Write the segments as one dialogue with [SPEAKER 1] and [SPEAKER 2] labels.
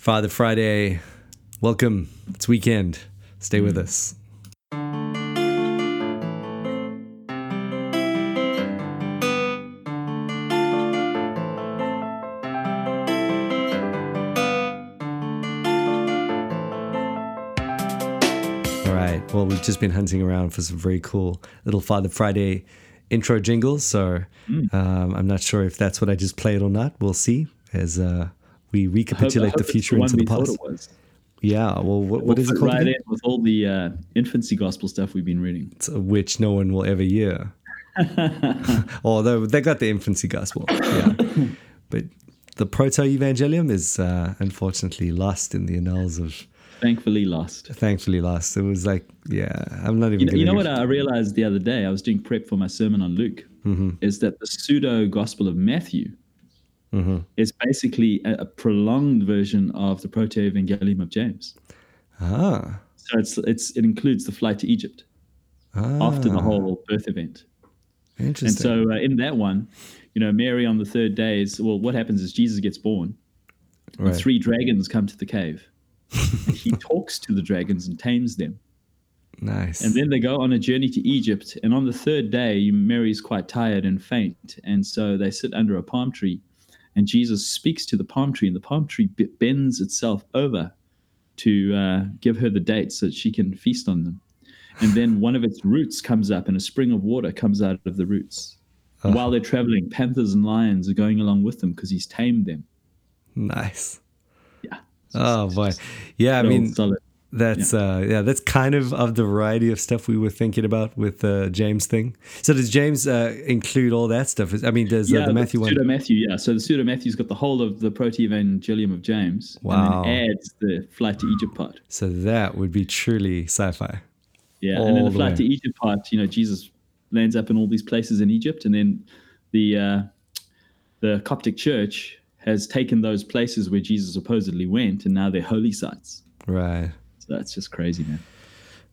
[SPEAKER 1] Father Friday, welcome. It's weekend. Stay with us. All right. Well, we've just been hunting around for some very cool little Father Friday intro jingles. So um, I'm not sure if that's what I just played or not. We'll see as uh, we recapitulate the future into the past. Yeah. Well, what, what is it called?
[SPEAKER 2] Right
[SPEAKER 1] again?
[SPEAKER 2] in with all the uh, infancy gospel stuff we've been reading.
[SPEAKER 1] It's, Which no one will ever hear. Although they got the infancy gospel. Yeah. but the proto evangelium is uh, unfortunately lost in the annals of.
[SPEAKER 2] Thankfully lost.
[SPEAKER 1] Thankfully, lost. It was like, yeah, I'm not even.
[SPEAKER 2] You know, you know what I realized the other day? I was doing prep for my sermon on Luke.
[SPEAKER 1] Mm-hmm.
[SPEAKER 2] Is that the pseudo gospel of Matthew
[SPEAKER 1] Mm-hmm.
[SPEAKER 2] is basically a, a prolonged version of the proto evangelium of James.
[SPEAKER 1] Ah.
[SPEAKER 2] So it's it's it includes the flight to Egypt
[SPEAKER 1] ah
[SPEAKER 2] after the whole birth event.
[SPEAKER 1] Interesting.
[SPEAKER 2] And so uh, in that one, you know, Mary on the third day is well, what happens is Jesus gets born, and
[SPEAKER 1] Right.
[SPEAKER 2] three dragons come to the cave. he talks to the dragons and tames them.
[SPEAKER 1] nice.
[SPEAKER 2] And then they go on a journey to Egypt. And on the third day, Mary's quite tired and faint. And so they sit under a palm tree. And Jesus speaks to the palm tree, and the palm tree b- bends itself over to uh, give her the dates so that she can feast on them. And then one of its roots comes up, and a spring of water comes out of the roots. And while they're traveling, panthers and lions are going along with them because he's tamed them.
[SPEAKER 1] nice.
[SPEAKER 2] Yeah.
[SPEAKER 1] Oh boy. Yeah, I mean
[SPEAKER 2] solid.
[SPEAKER 1] That's uh yeah, that's kind of of the variety of stuff we were thinking about with the James thing. So does James uh, include all that stuff? I mean, does uh, the Matthew one
[SPEAKER 2] pseudo Matthew, yeah. So the pseudo Matthew's got the whole of the proto evangelium of James,
[SPEAKER 1] Wow.
[SPEAKER 2] and then adds the flight to Egypt part.
[SPEAKER 1] So that would be truly sci-fi.
[SPEAKER 2] Yeah,
[SPEAKER 1] All
[SPEAKER 2] and then the
[SPEAKER 1] the
[SPEAKER 2] flight to Egypt part, you know, Jesus lands up in all these places in Egypt, and then the uh, the Coptic Church has taken those places where Jesus supposedly went, and now they're holy sites.
[SPEAKER 1] Right.
[SPEAKER 2] That's just crazy, man.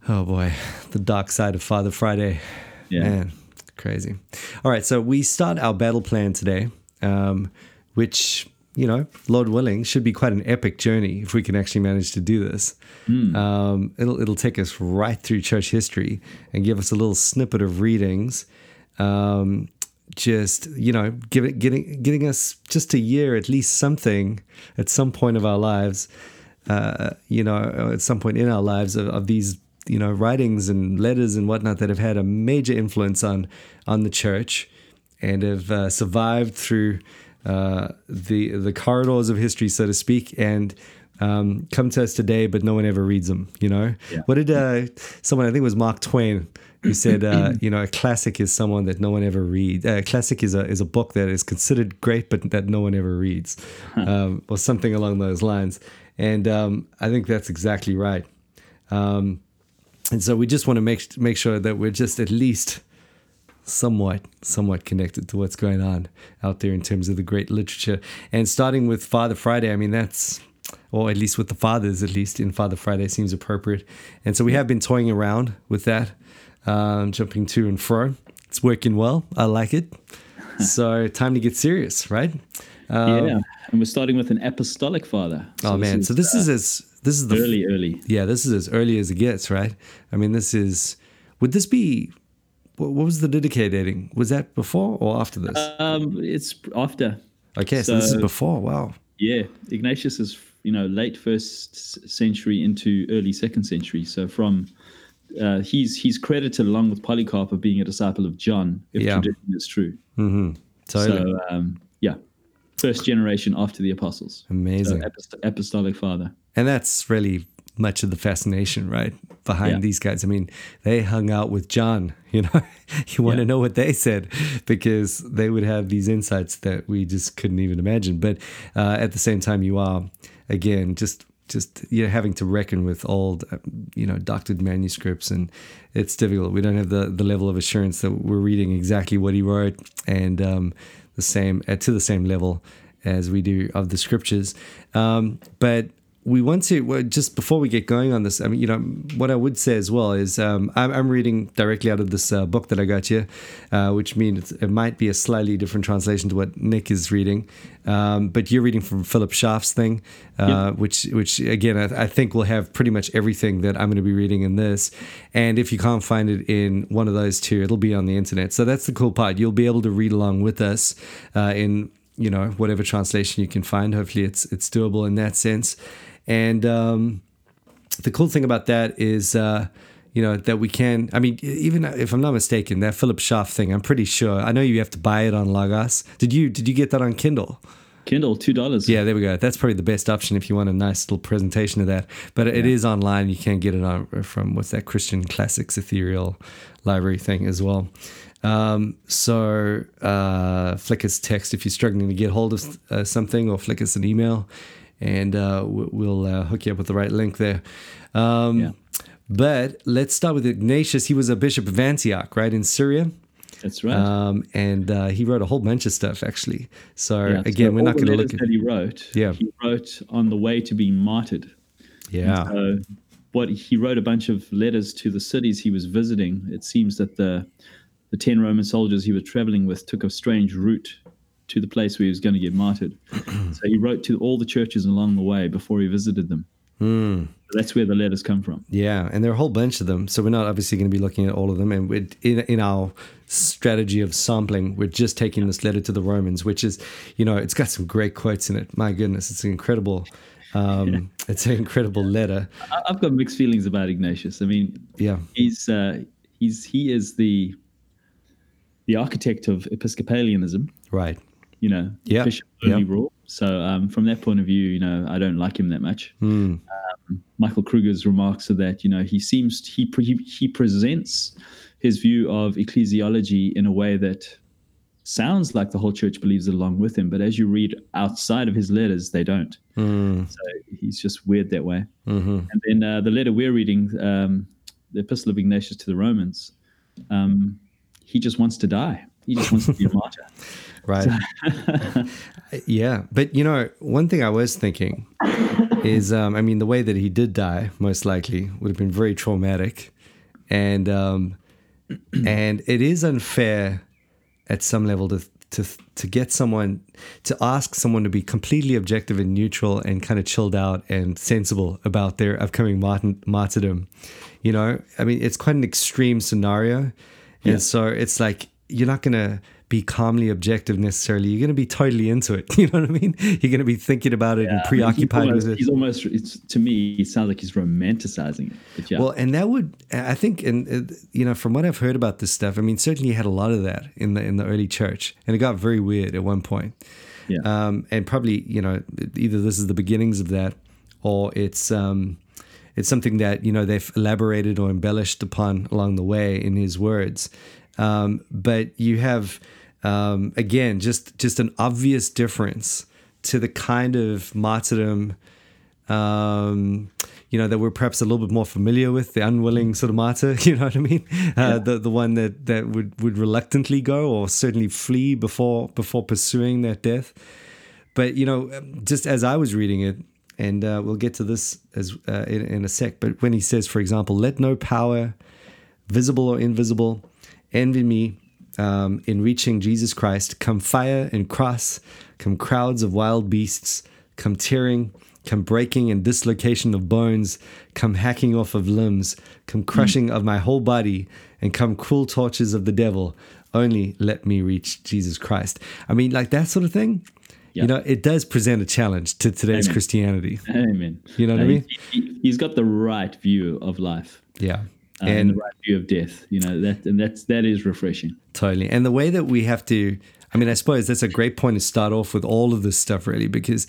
[SPEAKER 1] Oh boy, the dark side of Father Friday.
[SPEAKER 2] Yeah.
[SPEAKER 1] Man, crazy. All right, so we start our battle plan today, um, which you know, Lord willing, should be quite an epic journey if we can actually manage to do this. Um, it'll it'll take us right through church history and give us a little snippet of readings. Um, just you know, give it, getting getting us just a year at least something at some point of our lives uh, you know, at some point in our lives of, of these, you know, writings and letters and whatnot that have had a major influence on on the church and have uh, survived through uh, the the corridors of history, so to speak, and um, come to us today, but no one ever reads them. You know,
[SPEAKER 2] Yeah.
[SPEAKER 1] what did uh, someone I think it was Mark Twain who said, uh, you know, a classic is someone that no one ever reads. Uh, a classic is a is a book that is considered great, but that no one ever reads, um, or something along those lines. And um, I think that's exactly right. Um, and so we just want to make make sure that we're just at least somewhat somewhat connected to what's going on out there in terms of the great literature. And starting with Father Friday, I mean that's or at least with the fathers, at least in Father Friday seems appropriate. And so we have been toying around with that, um, jumping to and fro. It's working well. I like it. so time to get serious, right? Um,
[SPEAKER 2] yeah, and we're starting with an apostolic father. So
[SPEAKER 1] oh man, so this
[SPEAKER 2] uh,
[SPEAKER 1] is as this is the
[SPEAKER 2] early, early.
[SPEAKER 1] yeah, this is as early as it gets, right? I mean, this is. Would this be? What what was the Didache dating? Was that before or after this?
[SPEAKER 2] Um, it's after.
[SPEAKER 1] Okay, so, this is before. Wow.
[SPEAKER 2] Yeah, Ignatius is you know late first century into early second century. So from uh, he's he's credited along with Polycarp of being a disciple of John, if
[SPEAKER 1] Yeah.
[SPEAKER 2] tradition is true.
[SPEAKER 1] Mm-hmm. Totally
[SPEAKER 2] So um, yeah, first generation after the apostles.
[SPEAKER 1] Amazing,
[SPEAKER 2] apost- apostolic father.
[SPEAKER 1] and that's really much of the fascination, right, behind
[SPEAKER 2] Yeah.
[SPEAKER 1] these guys. I mean, they hung out with John. You know, you want to
[SPEAKER 2] Yeah.
[SPEAKER 1] know what they said because they would have these insights that we just couldn't even imagine. But uh, at the same time, you are again just just you know having to reckon with old uh, you know doctored manuscripts and it's difficult we don't have the the level of assurance that we're reading exactly what he wrote and um, the same uh, to the same level as we do of the scriptures. Um, but we want to well, just before we get going on this. I mean, you know, what I would say as well is um, I'm, I'm, reading directly out of this uh, book that I got you, uh, which means it might be a slightly different translation to what Nick is reading. Um, but you're reading from Philip Schaff's thing, uh, yep. which which again I, I, think will have pretty much everything that I'm going to be reading in this. And if you can't find it in one of those two, it'll be on the internet. So that's the cool part. You'll be able to read along with us uh, in you know whatever translation you can find. Hopefully, it's it's doable in that sense. And um, the cool thing about that is, uh, you know, that we can, I mean, even if I'm not mistaken, that Philip Schaff thing, I'm pretty sure. I know you have to buy it on Logos. Did you did you get that on Kindle?
[SPEAKER 2] Kindle, two dollars.
[SPEAKER 1] Yeah, there we go. That's probably the best option if you want a nice little presentation of that. But it is online. You can get it on from what's that Christian Classics Ethereal Library thing as well. Um, so uh, flick us text if you're struggling to get hold of uh, something, or flick us an email and uh, we'll uh, hook you up with the right link there. Um, yeah. But let's start with Ignatius. He was a bishop of Antioch, right, in Syria.
[SPEAKER 2] That's right.
[SPEAKER 1] Um, and uh, he wrote a whole bunch of stuff, actually. So yeah, again, so we're not going to look
[SPEAKER 2] at that he wrote.
[SPEAKER 1] Yeah,
[SPEAKER 2] he wrote on the way to being martyred.
[SPEAKER 1] Yeah.
[SPEAKER 2] So what he wrote a bunch of letters to the cities he was visiting. It seems that the the ten Roman soldiers he was traveling with took a strange route to the place where he was going to get martyred. so he wrote to all the churches along the way before he visited them.
[SPEAKER 1] Mm.
[SPEAKER 2] So that's where the letters come from.
[SPEAKER 1] Yeah, and there are a whole bunch of them. So we're not obviously going to be looking at all of them. And in, in our strategy of sampling, we're just taking this letter to the Romans, which is, you know, it's got some great quotes in it. My goodness, it's incredible. Um, yeah. It's an incredible letter.
[SPEAKER 2] I've got mixed feelings about Ignatius. I mean,
[SPEAKER 1] yeah,
[SPEAKER 2] he's uh, he's he is the the architect of Episcopalianism,
[SPEAKER 1] right?
[SPEAKER 2] You know,
[SPEAKER 1] yeah,
[SPEAKER 2] bishop only yep. rule. So um, from that point of view, you know, I don't like him that much.
[SPEAKER 1] Mm.
[SPEAKER 2] Um, Michael Kruger's remarks are that you know he seems he he, he presents his view of ecclesiology in a way that sounds like the whole church believes it along with him, but as you read outside of his letters, they don't.
[SPEAKER 1] Mm.
[SPEAKER 2] So he's just weird that way.
[SPEAKER 1] Mm-hmm.
[SPEAKER 2] And then uh, the letter we're reading, um, the Epistle of Ignatius to the Romans, um, he just wants to die. He just wants to be a martyr.
[SPEAKER 1] Right. yeah. But, you know, one thing I was thinking is, um, I mean, the way that he did die, most likely, would have been very traumatic. And, um, and it is unfair at some level to, to, to get someone, to ask someone to be completely objective and neutral and kind of chilled out and sensible about their upcoming martin, martyrdom. You know, I mean, it's quite an extreme scenario. Yeah. And so it's like, you're not going to be calmly objective necessarily. You're going to be totally into it. You know what I mean? You're going to be thinking about it yeah, and preoccupied I
[SPEAKER 2] mean,
[SPEAKER 1] with it.
[SPEAKER 2] He's almost, it's, to me, it sounds like he's romanticizing it.
[SPEAKER 1] Yeah. Well, and that would, I think, and uh, you know, from what I've heard about this stuff, I mean, certainly he had a lot of that in the in the early church, and it got very weird at one point.
[SPEAKER 2] Yeah.
[SPEAKER 1] Um, and probably, you know, either this is the beginnings of that, or it's um, it's something that you know they've elaborated or embellished upon along the way in his words. Um, but you have um, again just just an obvious difference to the kind of martyrdom um, you know that we're perhaps a little bit more familiar with the unwilling sort of martyr you know what i mean uh, yeah. the the one that that would would reluctantly go or certainly flee before before pursuing that death but you know just as i was reading it and uh, we'll get to this as uh, in, in a sec but when he says for example let no power visible or invisible envy me um, in reaching Jesus Christ. Come fire and cross, come crowds of wild beasts, come tearing, come breaking and dislocation of bones, come hacking off of limbs, come crushing mm. of my whole body, and come cruel tortures of the devil. Only let me reach Jesus Christ. I mean, like that sort of thing. Yep. You know, it does present a challenge to today's Amen. Christianity.
[SPEAKER 2] Amen.
[SPEAKER 1] You know what I mean?
[SPEAKER 2] He, he's got the right view of life.
[SPEAKER 1] Yeah
[SPEAKER 2] uh, and the right view of death. You know that, and that's that is refreshing.
[SPEAKER 1] Totally, and the way that we have to. I mean, I suppose that's a great point to start off with all of this stuff, really, because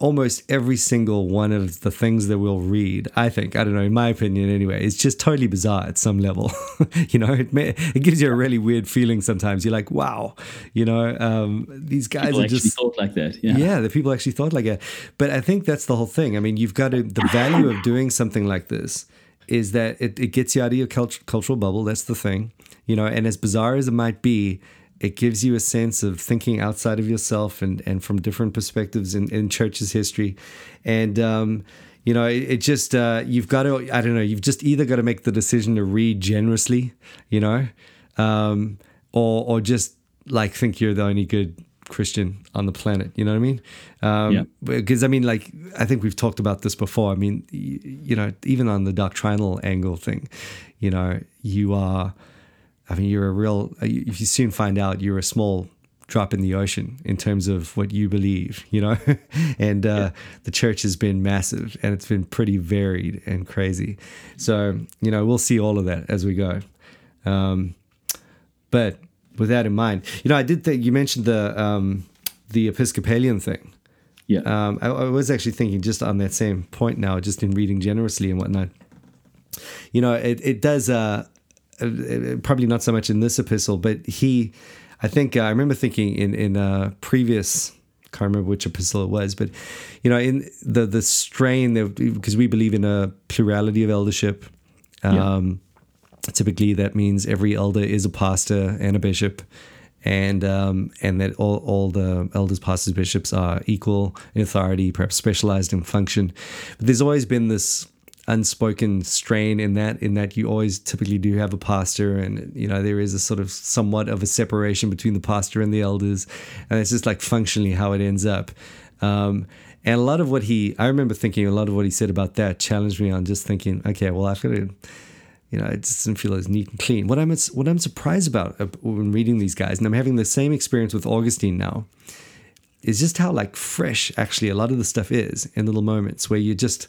[SPEAKER 1] almost every single one of the things that we'll read, I think, I don't know, in my opinion anyway, is just totally bizarre at some level. you know, it, may, it gives you a really weird feeling sometimes. You're like, wow, you know, um, these guys
[SPEAKER 2] people
[SPEAKER 1] are just
[SPEAKER 2] thought like that. Yeah.
[SPEAKER 1] yeah, the people actually thought like that. But I think that's the whole thing. I mean, you've got to, the value of doing something like this is that it, it gets you out of your cult- cultural bubble. That's the thing, you know. And as bizarre as it might be, it gives you a sense of thinking outside of yourself and, and from different perspectives in, in church's history. And, um, you know, it, it just, uh, you've got to, I don't know, you've just either got to make the decision to read generously, you know, um, or, or just like think you're the only good Christian on the planet. You know what I mean? Um, yeah. Because I mean, like I think we've talked about this before. I mean, you, know, even on the doctrinal angle thing, you know, you are. I mean, you're a real. If you soon find out, you're a small drop in the ocean in terms of what you believe, you know? and uh, yeah. the church has been massive and it's been pretty varied and crazy. So, you know, we'll see all of that as we go. Um, but with that in mind, you know, I did think you mentioned the um, the Episcopalian thing.
[SPEAKER 2] Yeah.
[SPEAKER 1] Um, I, I, was actually thinking just on that same point now, just in reading generously and whatnot. You know, it it does uh, uh, uh probably not so much in this epistle, but he, I think uh, I remember thinking in in a previous can't remember which epistle it was, but you know, in the the strain that because we believe in a plurality of eldership. Um, typically that means every elder is a pastor and a bishop and um, and that all, all the elders, pastors, bishops are equal in authority, perhaps specialized in function. But there's always been this unspoken strain in that in that you always typically do have a pastor and you know there is a sort of somewhat of a separation between the pastor and the elders and it's just like functionally how it ends up um, and a lot of what he i remember thinking a lot of what he said about that challenged me on just thinking okay well i've got to you know, it just doesn't feel as neat and clean. What I'm what I'm surprised about uh, when reading these guys, and I'm having the same experience with Augustine now, is just how like fresh actually a lot of the stuff is in little moments where you just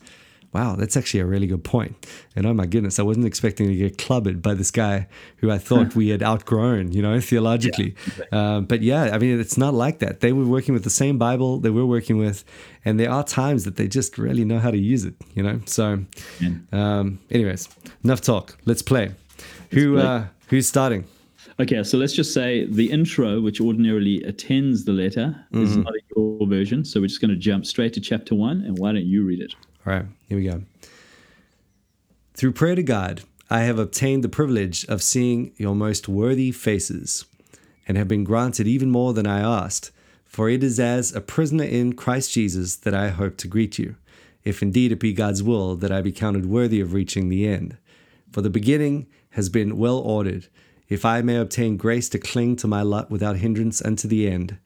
[SPEAKER 1] wow, that's actually a really good point. And oh my goodness, I wasn't expecting to get clubbed by this guy who I thought we had outgrown, you know, theologically. Yeah, uh, but yeah, I mean, it's not like that. They were working with the same Bible that we're working with, and there are times that they just really know how to use it, you know. So, um, anyways, enough talk. Let's play. Let's Who play. Uh, who's starting?
[SPEAKER 2] Okay, so let's just say the intro, which ordinarily attends the letter, mm-hmm. is not your version. So we're just going to jump straight to chapter one. And why don't you read it?
[SPEAKER 1] All right, here we go. Through prayer to God, I have obtained the privilege of seeing your most worthy faces, and have been granted even more than I asked, for it is as a prisoner in Christ Jesus that I hope to greet you, if indeed it be God's will that I be counted worthy of reaching the end. For the beginning has been well ordered, if I may obtain grace to cling to my lot without hindrance unto the end.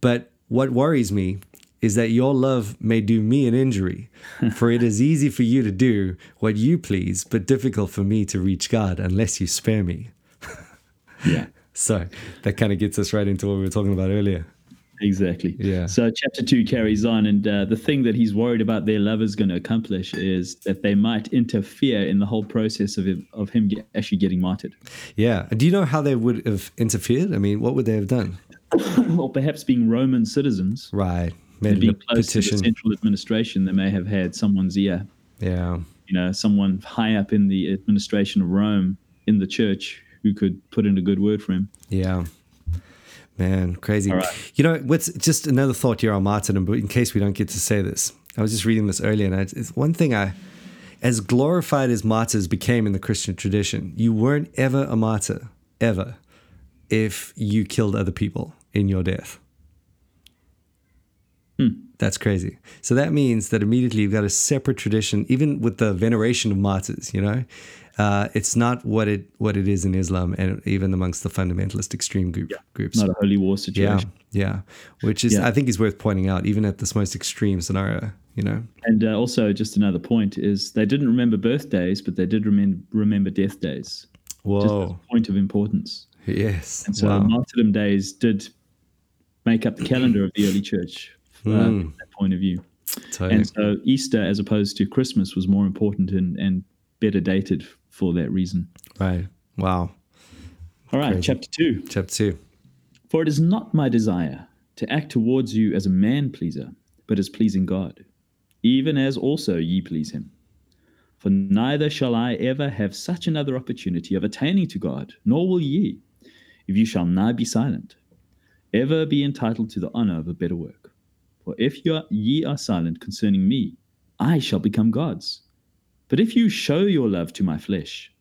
[SPEAKER 1] But what worries me is that your love may do me an injury. For it is easy for you to do what you please, but difficult for me to reach God unless you spare me.
[SPEAKER 2] yeah.
[SPEAKER 1] So that kind of gets us right into what we were talking about earlier.
[SPEAKER 2] Exactly.
[SPEAKER 1] Yeah.
[SPEAKER 2] So chapter two carries on, and uh, the thing that he's worried about their love is going to accomplish is that they might interfere in the whole process of him, of him get, actually getting martyred.
[SPEAKER 1] Yeah. Do you know how they would have interfered? I mean, what would they have done?
[SPEAKER 2] or perhaps being Roman citizens.
[SPEAKER 1] Right
[SPEAKER 2] made being close petition. to the central administration, they may have had someone's ear.
[SPEAKER 1] Yeah.
[SPEAKER 2] You know, someone high up in the administration of Rome in the church who could put in a good word for him.
[SPEAKER 1] Yeah. Man, crazy. Right. You know, what's just another thought here on martyrdom, but in case we don't get to say this, I was just reading this earlier, and it's one thing I, as glorified as martyrs became in the Christian tradition, you weren't ever a martyr, ever, if you killed other people in your death.
[SPEAKER 2] Hmm.
[SPEAKER 1] That's crazy. So that means that immediately you've got a separate tradition, even with the veneration of martyrs. You know, uh, it's not what it what it is in Islam, and even amongst the fundamentalist extreme group,
[SPEAKER 2] yeah.
[SPEAKER 1] groups.
[SPEAKER 2] Not a holy war situation.
[SPEAKER 1] Yeah, yeah. Which is, yeah. I think, is worth pointing out, even at this most extreme scenario. You know.
[SPEAKER 2] And uh, also, just another point is they didn't remember birthdays, but they did remember remember death days.
[SPEAKER 1] Whoa.
[SPEAKER 2] point of importance.
[SPEAKER 1] Yes.
[SPEAKER 2] And so wow. martyrdom days did make up the calendar of the early church mm. that point of view. Totally. And so Easter, as opposed to Christmas, was more important and, and better dated for that reason.
[SPEAKER 1] Right. Wow.
[SPEAKER 2] All right, Crazy. chapter two.
[SPEAKER 1] Chapter two.
[SPEAKER 2] For it is not my desire to act towards you as a man pleaser, but as pleasing God, even as also ye please him. For neither shall I ever have such another opportunity of attaining to God, nor will ye, if you shall now be silent, ever be entitled to the honor of a better work. For if you are, ye are silent concerning me, I shall become gods. But if you show your love to my flesh,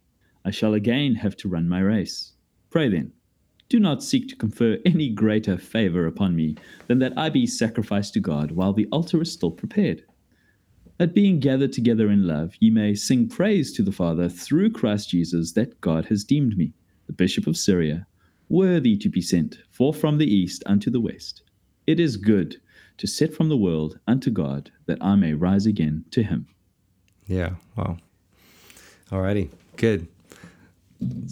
[SPEAKER 2] I shall again have to run my race. Pray then, do not seek to confer any greater favor upon me than that I be sacrificed to God while the altar is still prepared. That being gathered together in love, ye may sing praise to the Father through Christ Jesus, that God has deemed me, the Bishop of Syria, worthy to be sent, for from the east unto the west. It is good to set from the world unto God, that I may rise again to him.
[SPEAKER 1] Yeah. Wow. Alrighty. Good.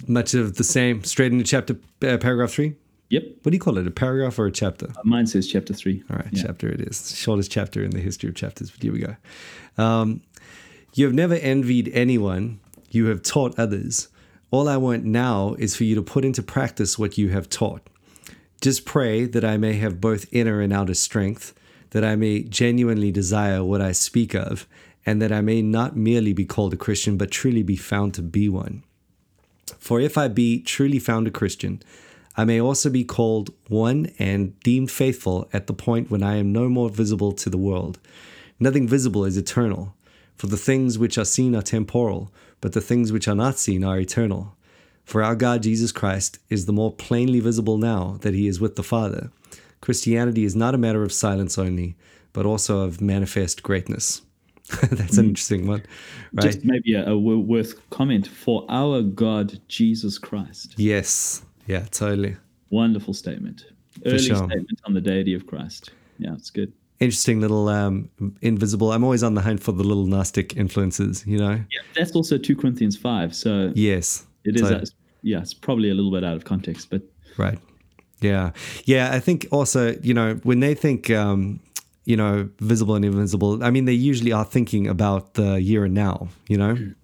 [SPEAKER 1] Much of the same. Straight into chapter, uh, paragraph three.
[SPEAKER 2] Yep.
[SPEAKER 1] What do you call it? A paragraph or a chapter?
[SPEAKER 2] Uh, mine says chapter three.
[SPEAKER 1] All right, yeah. chapter it is. Shortest chapter in the history of chapters. But here we go. Um, you have never envied anyone. You have taught others. All I want now is for you to put into practice what you have taught. Just pray that I may have both inner and outer strength, that I may genuinely desire what I speak of, and that I may not merely be called a Christian, but truly be found to be one. For if I be truly found a Christian, I may also be called one and deemed faithful at the point when I am no more visible to the world. Nothing visible is eternal, for the things which are seen are temporal, but the things which are not seen are eternal. For our God Jesus Christ is the more plainly visible now that he is with the Father. Christianity is not a matter of silence only, but also of manifest greatness. That's an hmm. interesting one.
[SPEAKER 2] Right? Just maybe a, a, worth comment for our God Jesus Christ.
[SPEAKER 1] Yes. Yeah, totally.
[SPEAKER 2] Wonderful statement. Early sure. statement on the deity of Christ. Yeah, it's good.
[SPEAKER 1] Interesting little um, invisible. I'm always on the hunt for the little Gnostic influences, you know?
[SPEAKER 2] Yeah, that's also 2 Corinthians 5. So,
[SPEAKER 1] yes.
[SPEAKER 2] It is, so, a, yeah, it's probably a little bit out of context, but.
[SPEAKER 1] Right. Yeah. Yeah. I think also, you know, when they think, um, you know, visible and invisible, I mean, they usually are thinking about the here and now, you know?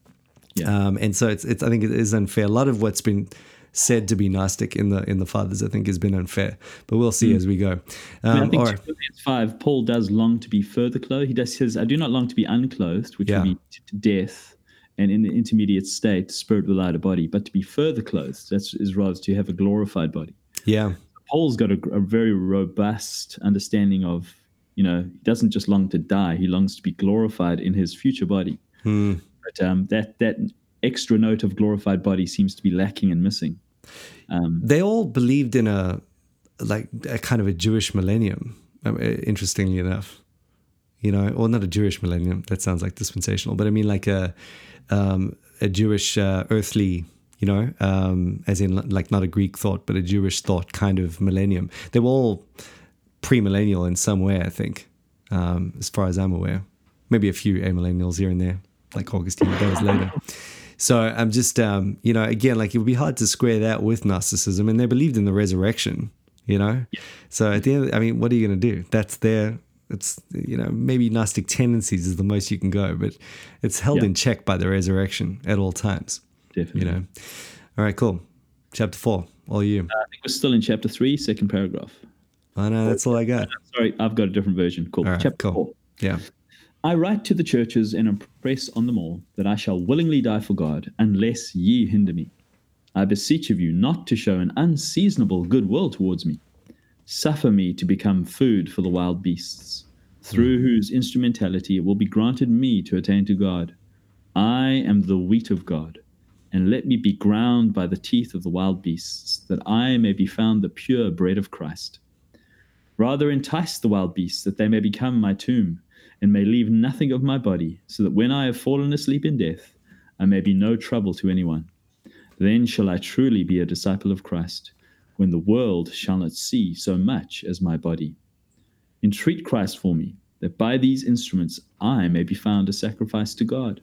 [SPEAKER 1] Yeah. Um, and so it's, it's, I think it is unfair. A lot of what's been said to be Gnostic in the in the fathers, I think, has been unfair. But we'll see mm. as we go.
[SPEAKER 2] Um, I, mean, I think or, Philippians five, Paul does long to be further clothed. He does says, "I do not long to be unclothed, which yeah. would be to death." And in the intermediate state, spirit without a body, but to be further clothed, that's is rather to have a glorified body.
[SPEAKER 1] Yeah,
[SPEAKER 2] Paul's got a, a very robust understanding of, you know, he doesn't just long to die; he longs to be glorified in his future body.
[SPEAKER 1] Hmm.
[SPEAKER 2] But um, that that extra note of glorified body seems to be lacking and missing.
[SPEAKER 1] Um, they all believed in a like a kind of a Jewish millennium. Um, interestingly enough, you know, or not a Jewish millennium. That sounds like dispensational, but I mean like a um, a Jewish uh, earthly, you know, um, as in like not a Greek thought, but a Jewish thought kind of millennium. They were all premillennial in some way, I think, um, as far as I'm aware. Maybe a few amillennials here and there, like Augustine, but that was later. So I'm just, um, you know, again, like it would be hard to square that with Gnosticism, and they believed in the resurrection, you know. Yeah. So at the end, I mean, what are you going to do? That's their, it's you know, maybe Gnostic tendencies is the most you can go, but it's held yeah. in check by the resurrection at all times.
[SPEAKER 2] Definitely.
[SPEAKER 1] You know. All right, cool. Chapter four, all you. Uh,
[SPEAKER 2] I think we're still in chapter three, second paragraph.
[SPEAKER 1] I know that's all I got.
[SPEAKER 2] Sorry, I've got a different version. Cool.
[SPEAKER 1] Right, chapter cool. four. Yeah.
[SPEAKER 2] I write to the churches and impress on them all that I shall willingly die for God, unless ye hinder me. I beseech of you not to show an unseasonable goodwill towards me. Suffer me to become food for the wild beasts, through mm. whose instrumentality it will be granted me to attain to God. I am the wheat of God, and let me be ground by the teeth of the wild beasts, that I may be found the pure bread of Christ. Rather entice the wild beasts, that they may become my tomb and may leave nothing of my body, so that when I have fallen asleep in death, I may be no trouble to anyone. Then shall I truly be a disciple of Christ, when the world shall not see so much as my body. Entreat Christ for me, that by these instruments I may be found a sacrifice to God.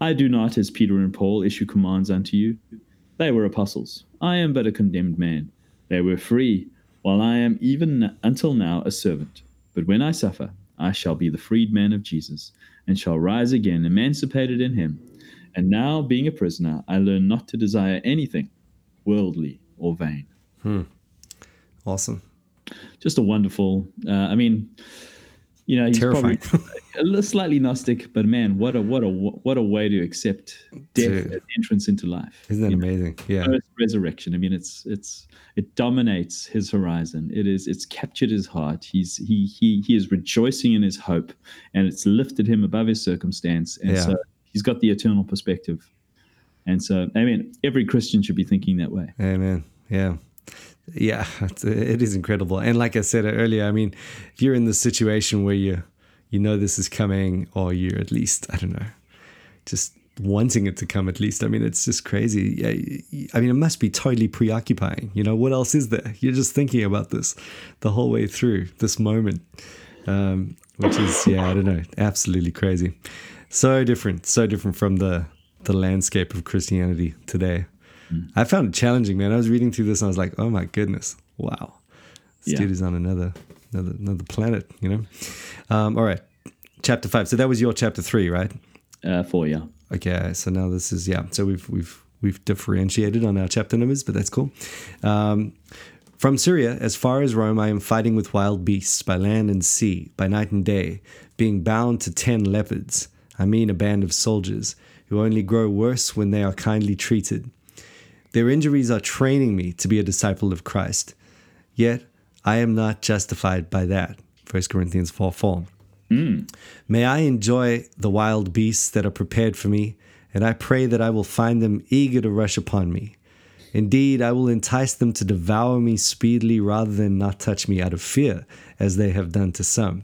[SPEAKER 2] I do not, as Peter and Paul, issue commands unto you. They were apostles. I am but a condemned man. They were free, while I am even until now a servant. But when I suffer, I shall be the freedman of Jesus, and shall rise again emancipated in him. And now, being a prisoner, I learn not to desire anything worldly or vain.
[SPEAKER 1] Hmm. Awesome.
[SPEAKER 2] Just a wonderful, uh, I mean, you know, he's Terrifying. probably a slightly Gnostic, but man, what a what a what a way to accept death as entrance into life.
[SPEAKER 1] Isn't that you amazing? Know? Yeah,
[SPEAKER 2] First resurrection. I mean, it's it's it dominates his horizon. It is it's captured his heart. He's he he he is rejoicing in his hope, and it's lifted him above his circumstance. And yeah. so he's got the eternal perspective. And so, I mean, every Christian should be thinking that way.
[SPEAKER 1] Amen. Yeah. Yeah, it's, it is incredible. And like I said earlier, I mean, if you're in the situation where you you know this is coming, or you're at least I don't know, just wanting it to come at least. I mean, it's just crazy. Yeah, I mean, it must be totally preoccupying. You know, what else is there? You're just thinking about this the whole way through this moment, um, which is yeah, I don't know, absolutely crazy. So different, so different from the the landscape of Christianity today. Mm. I found it challenging, man. I was reading through this and I was like, oh my goodness, wow, this yeah. dude is on another another another planet. You know. Um, all right, chapter five. So that was your chapter three, right?
[SPEAKER 2] Uh, four, yeah.
[SPEAKER 1] Okay, so now this is yeah. So we've we've we've differentiated on our chapter numbers, but that's cool. Um, from Syria as far as Rome, I am fighting with wild beasts by land and sea, by night and day, being bound to ten leopards. I mean, a band of soldiers who only grow worse when they are kindly treated. Their injuries are training me to be a disciple of Christ. Yet I am not justified by that. 1 Corinthians 4 4. Mm. May I enjoy the wild beasts that are prepared for me, and I pray that I will find them eager to rush upon me. Indeed, I will entice them to devour me speedily rather than not touch me out of fear, as they have done to some.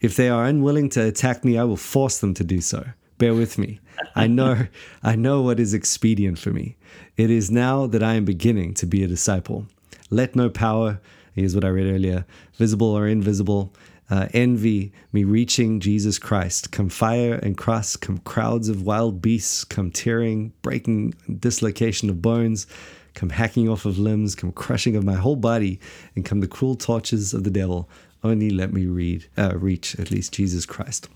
[SPEAKER 1] If they are unwilling to attack me, I will force them to do so. Bear with me. I know I know what is expedient for me. It is now that I am beginning to be a disciple. Let no power, here's what I read earlier, visible or invisible, uh, envy me reaching Jesus Christ. Come fire and crust, come crowds of wild beasts, come tearing, breaking, dislocation of bones, come hacking off of limbs, come crushing of my whole body, and come the cruel tortures of the devil. Only let me read, uh, reach at least Jesus Christ.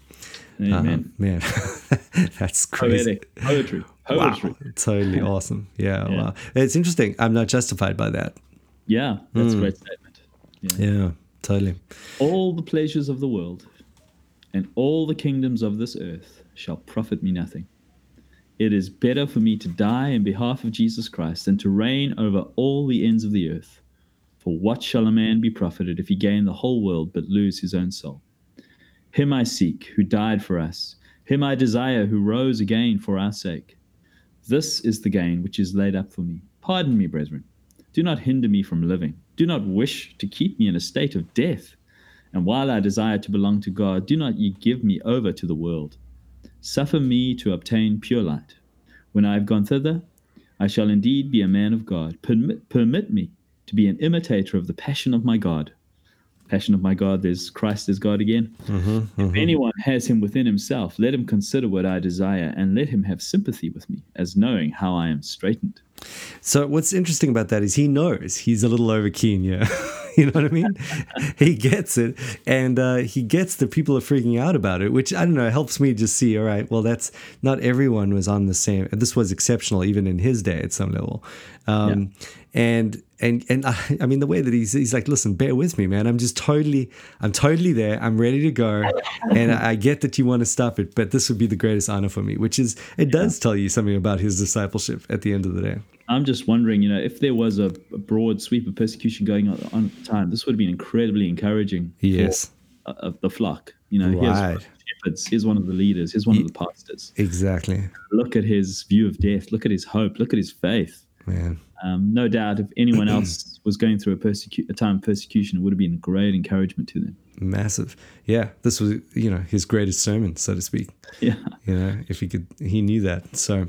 [SPEAKER 2] Amen.
[SPEAKER 1] Uh, man, that's crazy.
[SPEAKER 2] Poetic. Poetry. Poetry.
[SPEAKER 1] Wow. Totally awesome. Yeah, yeah, Wow. It's interesting. I'm not justified by that.
[SPEAKER 2] Yeah, that's mm. a great statement.
[SPEAKER 1] Yeah. yeah. Totally.
[SPEAKER 2] All the pleasures of the world and all the kingdoms of this earth shall profit me nothing. It is better for me to die in behalf of Jesus Christ than to reign over all the ends of the earth. For what shall a man be profited if he gain the whole world but lose his own soul? Him I seek, who died for us. Him I desire, who rose again for our sake. This is the gain which is laid up for me. Pardon me, brethren. Do not hinder me from living do not wish to keep me in a state of death. And while I desire to belong to God, do not ye give me over to the world. Suffer me to obtain pure light. When I have gone thither, I shall indeed be a man of God. Permit, permit me to be an imitator of the passion of my God. Passion of my God, there's Christ as God again. Mm-hmm, mm-hmm. If anyone has him within himself, let him consider what I desire, and let him have sympathy with me, as knowing how I am straitened.
[SPEAKER 1] So what's interesting about that is he knows he's a little over keen, yeah. you know what I mean? he gets it, and uh, he gets that people are freaking out about it, which I don't know helps me just see. All right, well, that's not everyone was on the same. This was exceptional even in his day at some level, um, yeah. and and and I, I, mean the way that he's he's like, listen, bear with me, man. I'm just totally, I'm totally there. I'm ready to go, and I, I get that you want to stop it, but this would be the greatest honor for me. Which is, it does tell you something about his discipleship at the end of the day.
[SPEAKER 2] I'm just wondering, you know, if there was a, a broad sweep of persecution going on, on at the time, this would have been incredibly encouraging.
[SPEAKER 1] Yes,
[SPEAKER 2] for, uh, the flock. You know, right. here's shepherds. Here's one of the leaders. Here's one of the pastors.
[SPEAKER 1] Exactly.
[SPEAKER 2] Look at his view of death. Look at his hope. Look at his faith.
[SPEAKER 1] Man.
[SPEAKER 2] Um, no doubt, if anyone else was going through a, persecu- a time of persecution, it would have been a great encouragement to them.
[SPEAKER 1] Massive, yeah. This was, you know, his greatest sermon, so to speak.
[SPEAKER 2] Yeah,
[SPEAKER 1] you know, if he could, he knew that. So,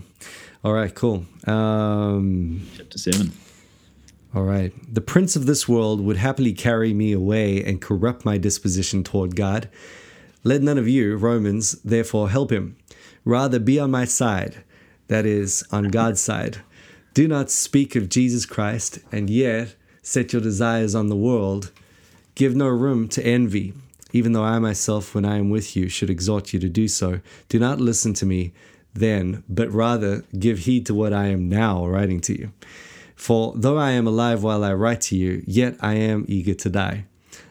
[SPEAKER 1] all right, cool. Um,
[SPEAKER 2] Chapter seven.
[SPEAKER 1] All right. The prince of this world would happily carry me away and corrupt my disposition toward God. Let none of you, Romans, therefore help him. Rather be on my side, that is, on God's side do not speak of Jesus Christ, and yet set your desires on the world. Give no room to envy, even though I myself, when I am with you, should exhort you to do so. Do not listen to me then, but rather give heed to what I am now writing to you. For though I am alive while I write to you, yet I am eager to die.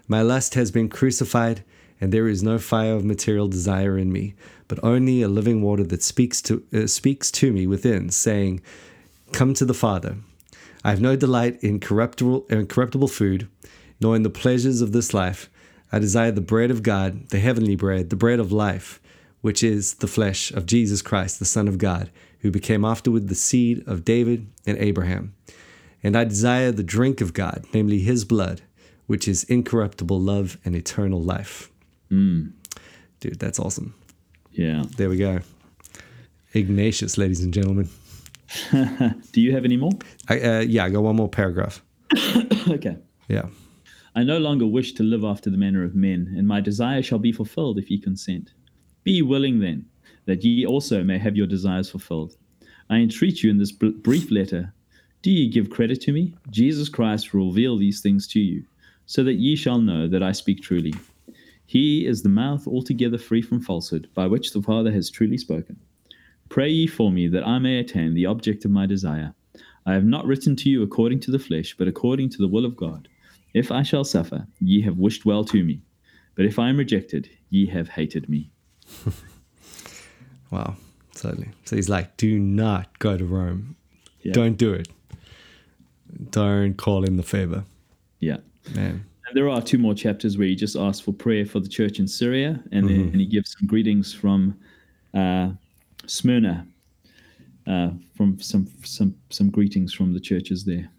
[SPEAKER 1] My lust has been crucified, and there is no fire of material desire in me, but only a living water that speaks to uh, speaks to me within, saying, Come to the Father. I have no delight in corruptible, incorruptible food, nor in the pleasures of this life. I desire the bread of God, the heavenly bread, the bread of life, which is the flesh of Jesus Christ, the Son of God, who became afterward the seed of David and Abraham. and I desire the drink of God, namely his blood, which is incorruptible love and eternal life.
[SPEAKER 2] Mm.
[SPEAKER 1] Dude, that's awesome.
[SPEAKER 2] Yeah.
[SPEAKER 1] There we go. Ignatius, ladies and gentlemen.
[SPEAKER 2] Do you have any more?
[SPEAKER 1] I, uh, yeah, I got one more paragraph.
[SPEAKER 2] okay.
[SPEAKER 1] Yeah.
[SPEAKER 2] I no longer wish to live after the manner of men, and my desire shall be fulfilled if ye consent. Be willing then, that ye also may have your desires fulfilled. I entreat you in this br- brief letter, do ye give credit to me? Jesus Christ will reveal these things to you, so that ye shall know that I speak truly. He is the mouth altogether free from falsehood, by which the Father has truly spoken. Pray ye for me that I may attain the object of my desire. I have not written to you according to the flesh, but according to the will of God. If I shall suffer, ye have wished well to me. But if I am rejected, ye have hated me.
[SPEAKER 1] Wow. Totally. So he's like, do not go to Rome.
[SPEAKER 2] Yeah.
[SPEAKER 1] Don't do it. Don't call in the favor.
[SPEAKER 2] Yeah.
[SPEAKER 1] Man.
[SPEAKER 2] And there are two more chapters where he just asks for prayer for the church in Syria, and then he gives some greetings from uh, Smyrna, uh, from some some some greetings from the churches there.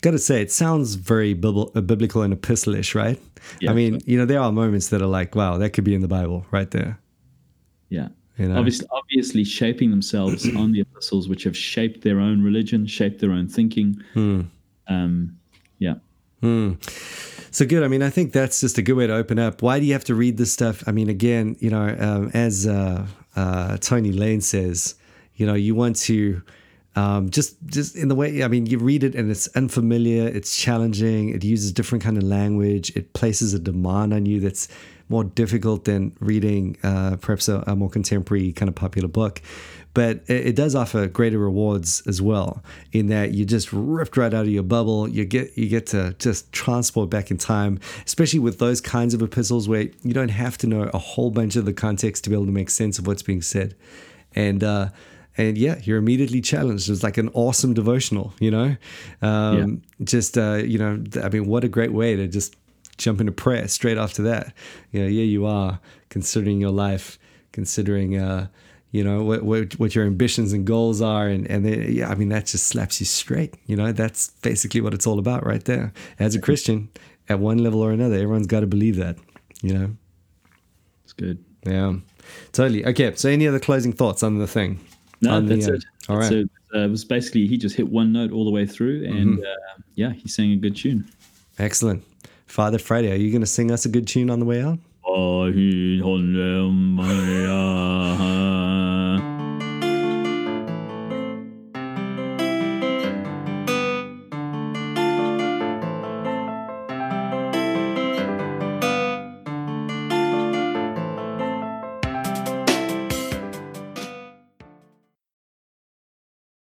[SPEAKER 1] Got to say, it sounds very bibl- uh, biblical and epistolish, right?
[SPEAKER 2] Yeah.
[SPEAKER 1] I mean, you know, there are moments that are like, wow, that could be in the Bible right there.
[SPEAKER 2] Yeah.
[SPEAKER 1] You know?
[SPEAKER 2] Obviously, obviously shaping themselves on the epistles, which have shaped their own religion, shaped their own thinking. Um, yeah.
[SPEAKER 1] So good. I mean, I think that's just a good way to open up. Why do you have to read this stuff? I mean, again, you know, um, as uh, uh, Tony Lane says, you know, you want to um, just just in the way. I mean, you read it and it's unfamiliar, it's challenging, it uses different kind of language, it places a demand on you that's more difficult than reading uh, perhaps a, a more contemporary kind of popular book. But it, it does offer greater rewards as well, in that you just ripped right out of your bubble. You get you get to just transport back in time, especially with those kinds of epistles where you don't have to know a whole bunch of the context to be able to make sense of what's being said. And uh, and yeah, you're immediately challenged. It's like an awesome devotional, you know. Um, Just uh, you know, I mean, what a great way to just jump into prayer straight after that. You know, yeah, you are considering your life, considering uh, you know what, what what your ambitions and goals are, and and then, yeah, I mean that just slaps you straight. You know, that's basically what it's all about, right there. As a Christian, at one level or another, everyone's got to believe that. You know.
[SPEAKER 2] It's good.
[SPEAKER 1] Yeah, totally. Okay, so any other closing thoughts on the thing?
[SPEAKER 2] No,
[SPEAKER 1] On the,
[SPEAKER 2] that's
[SPEAKER 1] uh,
[SPEAKER 2] it.
[SPEAKER 1] all
[SPEAKER 2] That's
[SPEAKER 1] right.
[SPEAKER 2] it. Uh, it was basically he just hit one note all the way through, and uh, yeah, he sang a good tune.
[SPEAKER 1] Excellent. Father Friday, are you going to sing us a good tune on the way out?
[SPEAKER 2] Oh, he-